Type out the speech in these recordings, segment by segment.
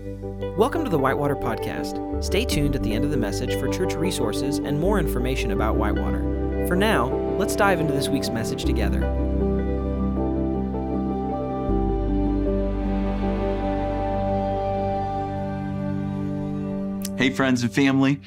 Welcome to the Whitewater Podcast. Stay tuned at the end of the message for church resources and more information about Whitewater. For now, let's dive into this week's message together. Hey, friends and family.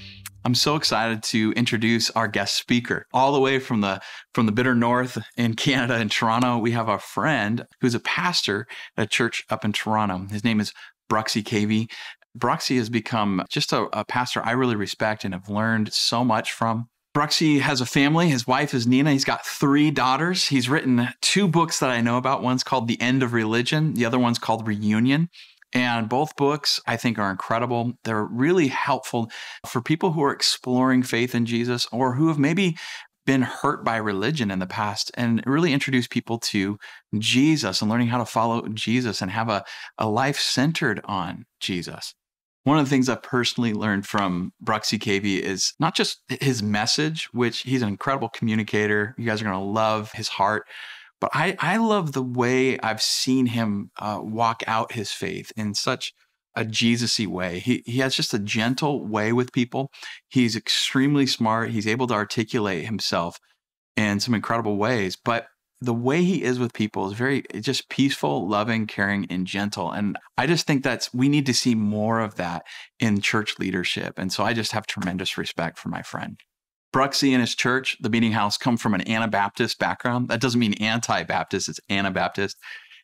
I'm so excited to introduce our guest speaker. All the way from the from the bitter north in Canada in Toronto, we have a friend who's a pastor at a church up in Toronto. His name is Bruxy Cavey. Bruxy has become just a, a pastor I really respect and have learned so much from. Bruxy has a family. His wife is Nina. He's got three daughters. He's written two books that I know about. One's called The End of Religion, the other one's called Reunion. And both books I think are incredible. They're really helpful for people who are exploring faith in Jesus or who have maybe been hurt by religion in the past and really introduce people to Jesus and learning how to follow Jesus and have a, a life centered on Jesus. One of the things I've personally learned from Bruxy Cavey is not just his message, which he's an incredible communicator. You guys are going to love his heart. But I, I love the way I've seen him uh, walk out his faith in such a Jesus-y way. He he has just a gentle way with people. He's extremely smart. He's able to articulate himself in some incredible ways. But the way he is with people is very just peaceful, loving, caring, and gentle. And I just think that's we need to see more of that in church leadership. And so I just have tremendous respect for my friend. Bruxy and his church, the meeting house, come from an Anabaptist background. That doesn't mean anti-Baptist, it's Anabaptist.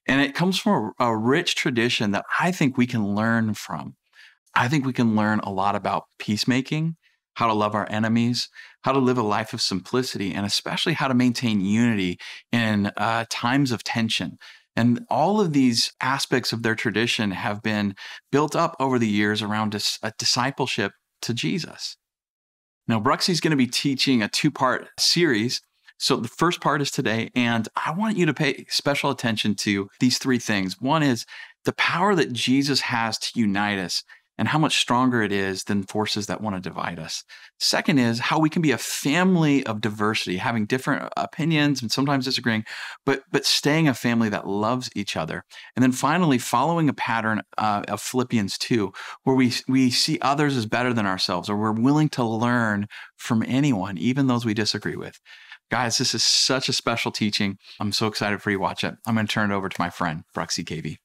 And it comes from a, a rich tradition that I think we can learn from. I think we can learn a lot about peacemaking, how to love our enemies, how to live a life of simplicity, and especially how to maintain unity in uh, times of tension. And all of these aspects of their tradition have been built up over the years around dis- a discipleship to Jesus. Now, Bruxy's going to be teaching a two part series so the first part is today, and I want you to pay special attention to these three things. One is the power that Jesus has to unite us and how much stronger it is than forces that want to divide us. Second is how we can be a family of diversity, having different opinions and sometimes disagreeing, but but staying a family that loves each other. And then finally, following a pattern uh, of Philippians 2, where we we see others as better than ourselves, or we're willing to learn from anyone, even those we disagree with. Guys, this is such a special teaching. I'm so excited for you to watch it. I'm going to turn it over to my friend, Bruxy Cavey.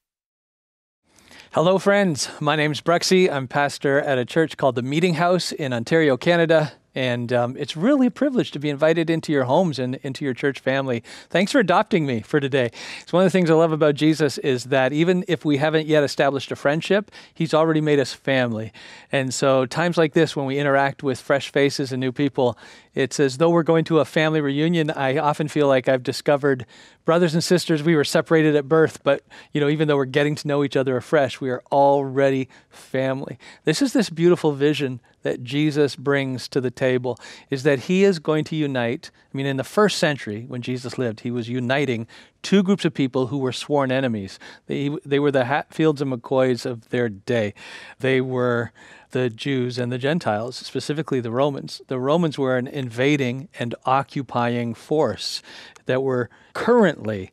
Hello, friends. My name is Bruxy. I'm pastor at a church called the Meeting House in Ontario, Canada. And um, it's really a privilege to be invited into your homes and into your church family. Thanks for adopting me for today. It's one of the things I love about Jesus is that even if we haven't yet established a friendship, he's already made us family. And so times like this, when we interact with fresh faces and new people, it's as though we're going to a family reunion. I often feel like I've discovered brothers and sisters. We were separated at birth, but you know, even though we're getting to know each other afresh, we are already family. This is this beautiful vision that Jesus brings to the table is that he is going to unite. I mean, in the first century, when Jesus lived, he was uniting two groups of people who were sworn enemies. They, they were the Hatfields and McCoys of their day. They were the Jews and the Gentiles, specifically the Romans. The Romans were an invading and occupying force that were currently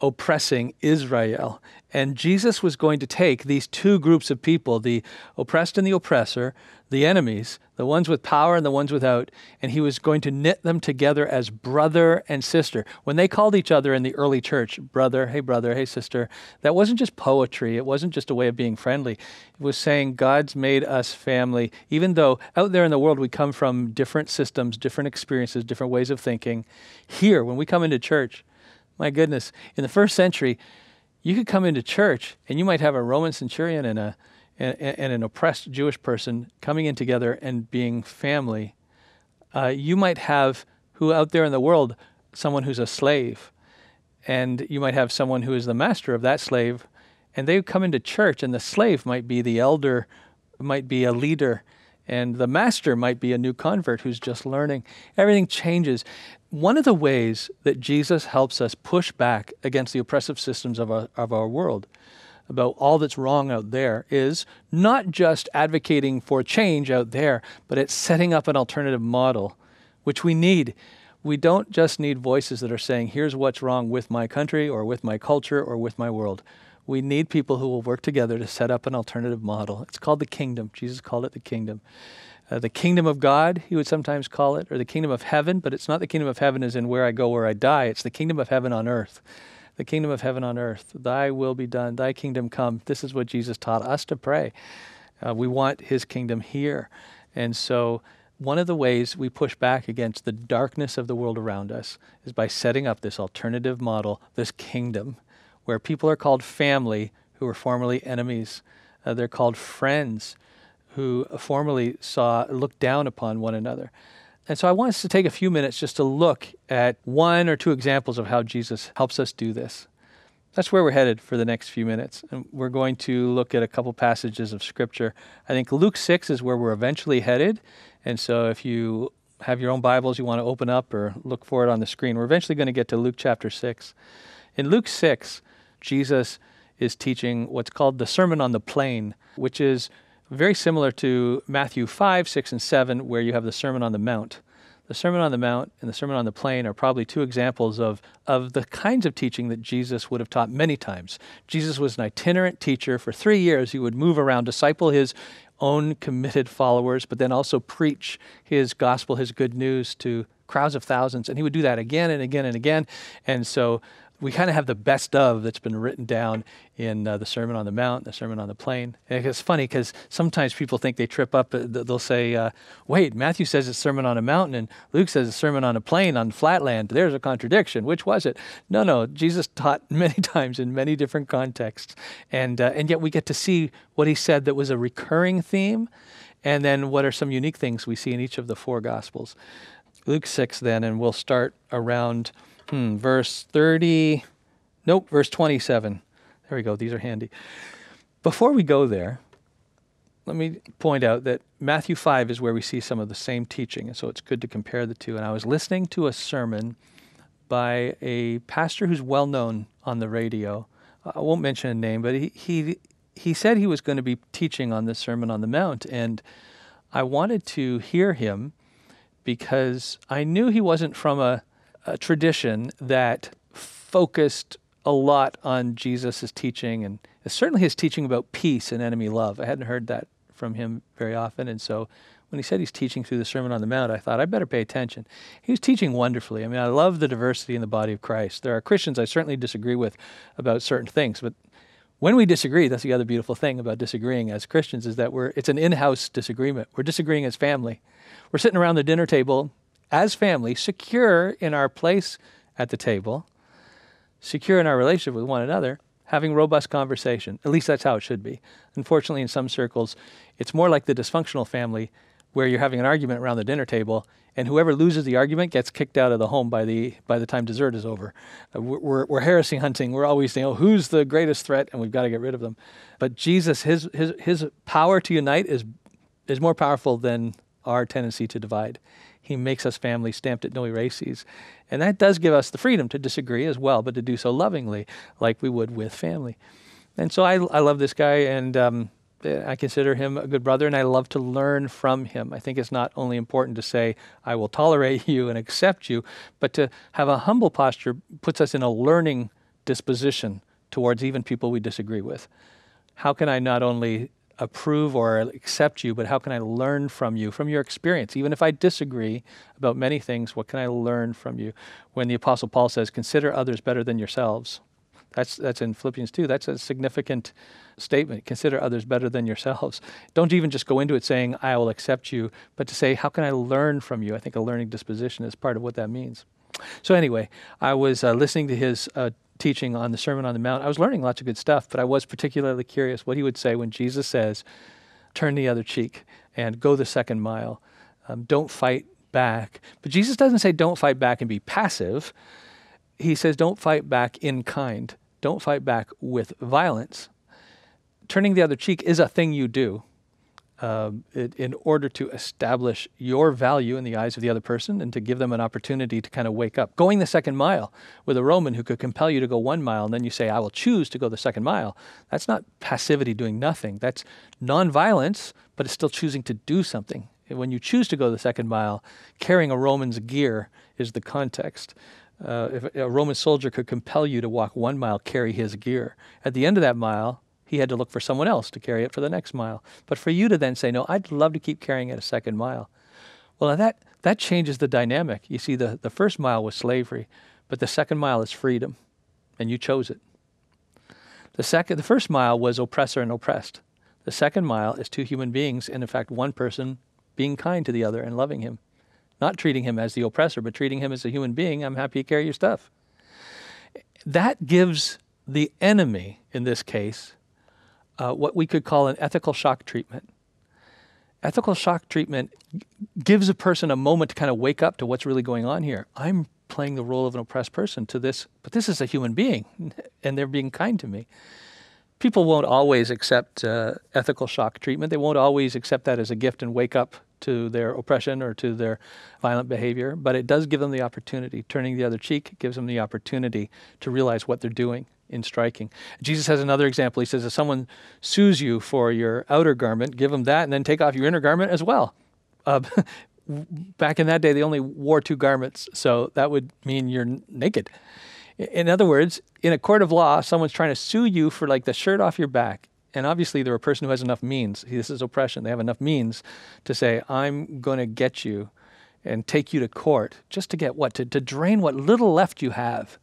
oppressing Israel. And Jesus was going to take these two groups of people, the oppressed and the oppressor, the enemies, the ones with power and the ones without, and he was going to knit them together as brother and sister. When they called each other in the early church, brother, hey brother, hey sister, that wasn't just poetry. It wasn't just a way of being friendly. It was saying God's made us family, even though out there in the world we come from different systems, different experiences, different ways of thinking. Here, when we come into church, my goodness, in the first century, you could come into church and you might have a Roman centurion and a and, and an oppressed Jewish person coming in together and being family, uh, you might have who out there in the world, someone who's a slave, and you might have someone who is the master of that slave, and they come into church, and the slave might be the elder, might be a leader, and the master might be a new convert who's just learning. Everything changes. One of the ways that Jesus helps us push back against the oppressive systems of our, of our world about all that's wrong out there is not just advocating for change out there, but it's setting up an alternative model, which we need. We don't just need voices that are saying, here's what's wrong with my country or with my culture or with my world. We need people who will work together to set up an alternative model. It's called the kingdom. Jesus called it the kingdom. Uh, the kingdom of God, he would sometimes call it, or the kingdom of heaven, but it's not the kingdom of heaven as in where I go, where I die. It's the kingdom of heaven on earth. The kingdom of heaven on earth. Thy will be done, thy kingdom come. This is what Jesus taught us to pray. Uh, we want his kingdom here. And so, one of the ways we push back against the darkness of the world around us is by setting up this alternative model, this kingdom, where people are called family who were formerly enemies. Uh, they're called friends who formerly saw looked down upon one another. And so I want us to take a few minutes just to look at one or two examples of how Jesus helps us do this. That's where we're headed for the next few minutes. And we're going to look at a couple passages of Scripture. I think Luke 6 is where we're eventually headed. And so if you have your own Bibles you want to open up or look for it on the screen, we're eventually going to get to Luke chapter 6. In Luke 6, Jesus is teaching what's called the Sermon on the Plain, which is very similar to Matthew 5, 6, and 7, where you have the Sermon on the Mount. The Sermon on the Mount and the Sermon on the Plain are probably two examples of, of the kinds of teaching that Jesus would have taught many times. Jesus was an itinerant teacher. For three years, he would move around, disciple his own committed followers, but then also preach his gospel, his good news to crowds of thousands. And he would do that again and again and again. And so we kind of have the best of that's been written down in uh, the Sermon on the Mount, the Sermon on the Plain. And it's funny because sometimes people think they trip up. Uh, they'll say, uh, wait, Matthew says it's Sermon on a Mountain and Luke says it's Sermon on a Plain on flatland. There's a contradiction. Which was it? No, no. Jesus taught many times in many different contexts. And, uh, and yet we get to see what he said that was a recurring theme and then what are some unique things we see in each of the four Gospels. Luke 6 then, and we'll start around Hmm, verse 30. Nope, verse 27. There we go. These are handy. Before we go there, let me point out that Matthew 5 is where we see some of the same teaching, and so it's good to compare the two. And I was listening to a sermon by a pastor who's well known on the radio. I won't mention a name, but he, he, he said he was going to be teaching on the Sermon on the Mount, and I wanted to hear him because I knew he wasn't from a a tradition that focused a lot on Jesus' teaching and certainly his teaching about peace and enemy love. I hadn't heard that from him very often. And so when he said he's teaching through the Sermon on the Mount, I thought I better pay attention. He was teaching wonderfully. I mean, I love the diversity in the body of Christ. There are Christians I certainly disagree with about certain things, but when we disagree, that's the other beautiful thing about disagreeing as Christians is that we're it's an in-house disagreement. We're disagreeing as family. We're sitting around the dinner table as family, secure in our place at the table, secure in our relationship with one another, having robust conversation. At least that's how it should be. Unfortunately, in some circles, it's more like the dysfunctional family where you're having an argument around the dinner table and whoever loses the argument gets kicked out of the home by the by the time dessert is over. Uh, we're, we're heresy hunting. We're always saying, "Oh, who's the greatest threat?" and we've got to get rid of them. But Jesus, his his his power to unite is is more powerful than our tendency to divide. He makes us family stamped at no erases. And that does give us the freedom to disagree as well, but to do so lovingly, like we would with family. And so I, I love this guy, and um, I consider him a good brother, and I love to learn from him. I think it's not only important to say, I will tolerate you and accept you, but to have a humble posture puts us in a learning disposition towards even people we disagree with. How can I not only approve or accept you, but how can I learn from you, from your experience? Even if I disagree about many things, what can I learn from you? When the Apostle Paul says, consider others better than yourselves. That's, that's in Philippians 2. That's a significant statement. Consider others better than yourselves. Don't even just go into it saying, I will accept you, but to say, how can I learn from you? I think a learning disposition is part of what that means. So, anyway, I was uh, listening to his uh, teaching on the Sermon on the Mount, I was learning lots of good stuff, but I was particularly curious what he would say when Jesus says, turn the other cheek and go the second mile. Um, don't fight back. But Jesus doesn't say don't fight back and be passive. He says don't fight back in kind. Don't fight back with violence. Turning the other cheek is a thing you do um, it, in order to establish your value in the eyes of the other person and to give them an opportunity to kind of wake up. Going the second mile with a Roman who could compel you to go one mile, and then you say, I will choose to go the second mile, that's not passivity doing nothing. That's nonviolence, but it's still choosing to do something. When you choose to go the second mile, carrying a Roman's gear is the context. Uh, if a Roman soldier could compel you to walk one mile, carry his gear. At the end of that mile, he had to look for someone else to carry it for the next mile. But for you to then say, no, I'd love to keep carrying it a second mile. Well, that, that changes the dynamic. You see, the, the first mile was slavery, but the second mile is freedom, and you chose it. The, second, the first mile was oppressor and oppressed. The second mile is two human beings, and in fact, one person being kind to the other and loving him. Not treating him as the oppressor, but treating him as a human being. I'm happy to carry your stuff. That gives the enemy, in this case, uh, what we could call an ethical shock treatment. Ethical shock treatment gives a person a moment to kind of wake up to what's really going on here. I'm playing the role of an oppressed person to this, but this is a human being, and they're being kind to me. People won't always accept uh, ethical shock treatment. They won't always accept that as a gift and wake up to their oppression or to their violent behavior, but it does give them the opportunity. Turning the other cheek gives them the opportunity to realize what they're doing in striking. Jesus has another example. He says, if someone sues you for your outer garment, give them that and then take off your inner garment as well. Uh, back in that day, they only wore two garments, so that would mean you're naked. In other words, in a court of law, someone's trying to sue you for like the shirt off your back. And obviously, they're a person who has enough means. This is oppression. They have enough means to say, I'm going to get you and take you to court just to get what? To, to drain what little left you have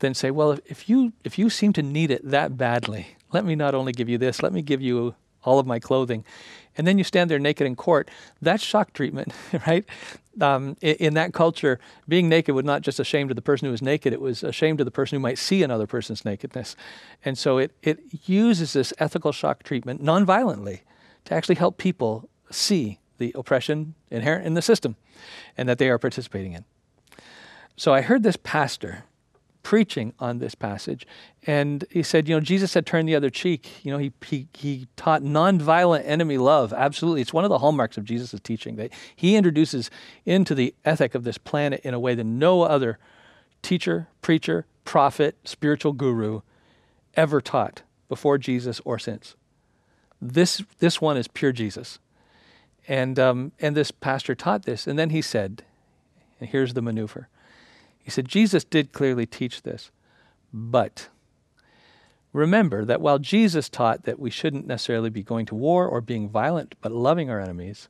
then say, well, if you if you seem to need it that badly, let me not only give you this, let me give you all of my clothing, and then you stand there naked in court. That's shock treatment, right? Um, in, in, that culture, being naked was not just a shame to the person who was naked; it was a shame to the person who might see another person's nakedness, and so it it uses this ethical shock treatment nonviolently to actually help people see the oppression inherent in the system, and that they are participating in. So I heard this pastor preaching on this passage. And he said, you know, Jesus said, turn the other cheek. You know, he, he, he taught nonviolent enemy love. Absolutely. It's one of the hallmarks of Jesus' teaching that he introduces into the ethic of this planet in a way that no other teacher, preacher, prophet, spiritual guru ever taught before Jesus or since. This, this one is pure Jesus. And, um, and this pastor taught this. And then he said, and here's the maneuver he said, Jesus did clearly teach this, but remember that while Jesus taught that we shouldn't necessarily be going to war or being violent, but loving our enemies,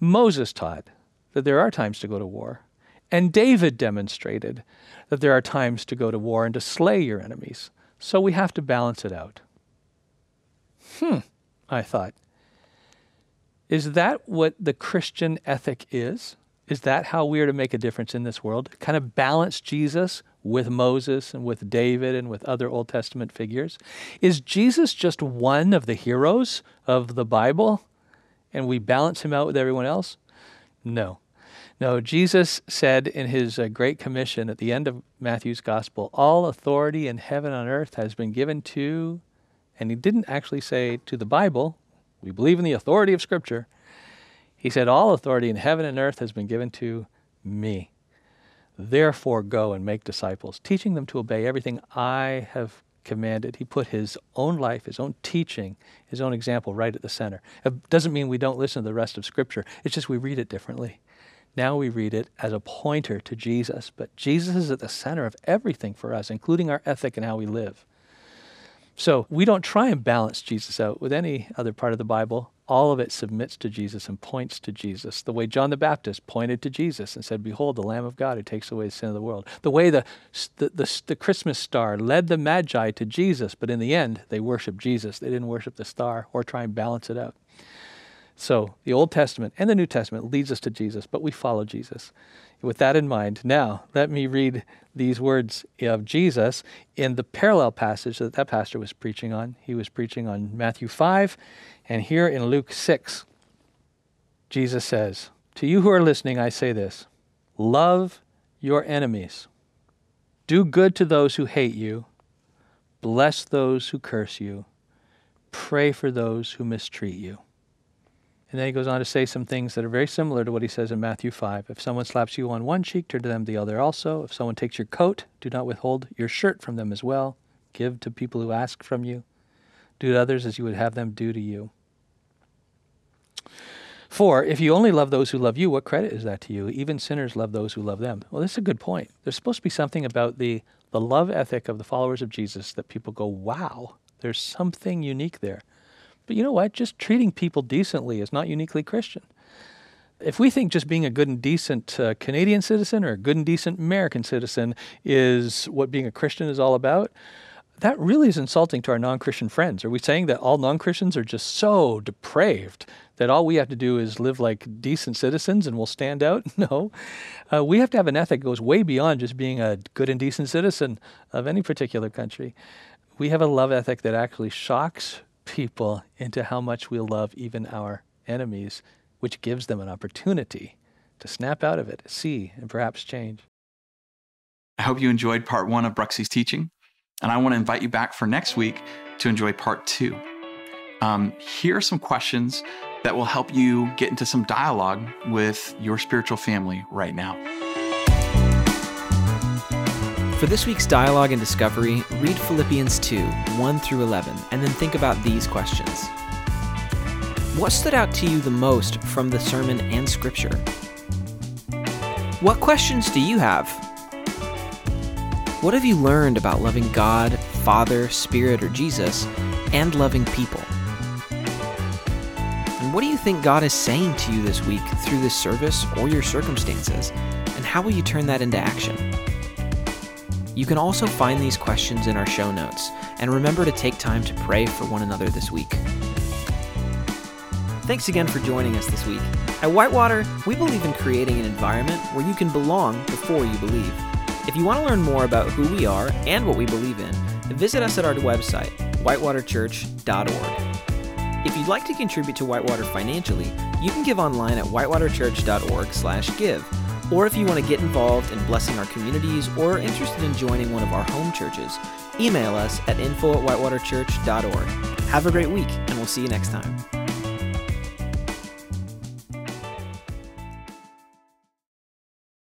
Moses taught that there are times to go to war. And David demonstrated that there are times to go to war and to slay your enemies. So we have to balance it out. Hmm, I thought. Is that what the Christian ethic is? Is that how we are to make a difference in this world? Kind of balance Jesus with Moses and with David and with other Old Testament figures? Is Jesus just one of the heroes of the Bible and we balance him out with everyone else? No. No, Jesus said in his uh, Great Commission at the end of Matthew's Gospel, All authority in heaven and earth has been given to, and he didn't actually say to the Bible, we believe in the authority of Scripture. He said, All authority in heaven and earth has been given to me. Therefore, go and make disciples, teaching them to obey everything I have commanded. He put his own life, his own teaching, his own example right at the center. It doesn't mean we don't listen to the rest of Scripture, it's just we read it differently. Now we read it as a pointer to Jesus, but Jesus is at the center of everything for us, including our ethic and how we live. So we don't try and balance Jesus out with any other part of the Bible all of it submits to Jesus and points to Jesus. The way John the Baptist pointed to Jesus and said, Behold, the Lamb of God who takes away the sin of the world. The way the, the, the, the Christmas star led the Magi to Jesus, but in the end, they worshiped Jesus. They didn't worship the star or try and balance it out. So the Old Testament and the New Testament leads us to Jesus, but we follow Jesus. With that in mind, now let me read these words of Jesus in the parallel passage that that pastor was preaching on. He was preaching on Matthew 5 and here in Luke 6, Jesus says, To you who are listening, I say this love your enemies, do good to those who hate you, bless those who curse you, pray for those who mistreat you. And then he goes on to say some things that are very similar to what he says in Matthew 5. If someone slaps you on one cheek, turn to them the other also. If someone takes your coat, do not withhold your shirt from them as well. Give to people who ask from you. Do to others as you would have them do to you. For if you only love those who love you, what credit is that to you? Even sinners love those who love them. Well, this is a good point. There's supposed to be something about the, the love ethic of the followers of Jesus that people go, wow, there's something unique there. But you know what? Just treating people decently is not uniquely Christian. If we think just being a good and decent uh, Canadian citizen or a good and decent American citizen is what being a Christian is all about, that really is insulting to our non Christian friends. Are we saying that all non Christians are just so depraved that all we have to do is live like decent citizens and we'll stand out? No. Uh, we have to have an ethic that goes way beyond just being a good and decent citizen of any particular country. We have a love ethic that actually shocks people into how much we love even our enemies, which gives them an opportunity to snap out of it, see, and perhaps change. I hope you enjoyed part one of Bruxy's teaching. And I want to invite you back for next week to enjoy part two. Um, here are some questions that will help you get into some dialogue with your spiritual family right now. For this week's dialogue and discovery, read Philippians 2 1 through 11, and then think about these questions. What stood out to you the most from the sermon and scripture? What questions do you have? What have you learned about loving God, Father, Spirit, or Jesus, and loving people? And what do you think God is saying to you this week through this service or your circumstances? And how will you turn that into action? You can also find these questions in our show notes, and remember to take time to pray for one another this week. Thanks again for joining us this week. At Whitewater, we believe in creating an environment where you can belong before you believe. If you want to learn more about who we are and what we believe in, visit us at our website, whitewaterchurch.org. If you'd like to contribute to Whitewater financially, you can give online at whitewaterchurch.org/give. Or if you want to get involved in blessing our communities or are interested in joining one of our home churches, email us at info at whitewaterchurch.org. Have a great week, and we'll see you next time.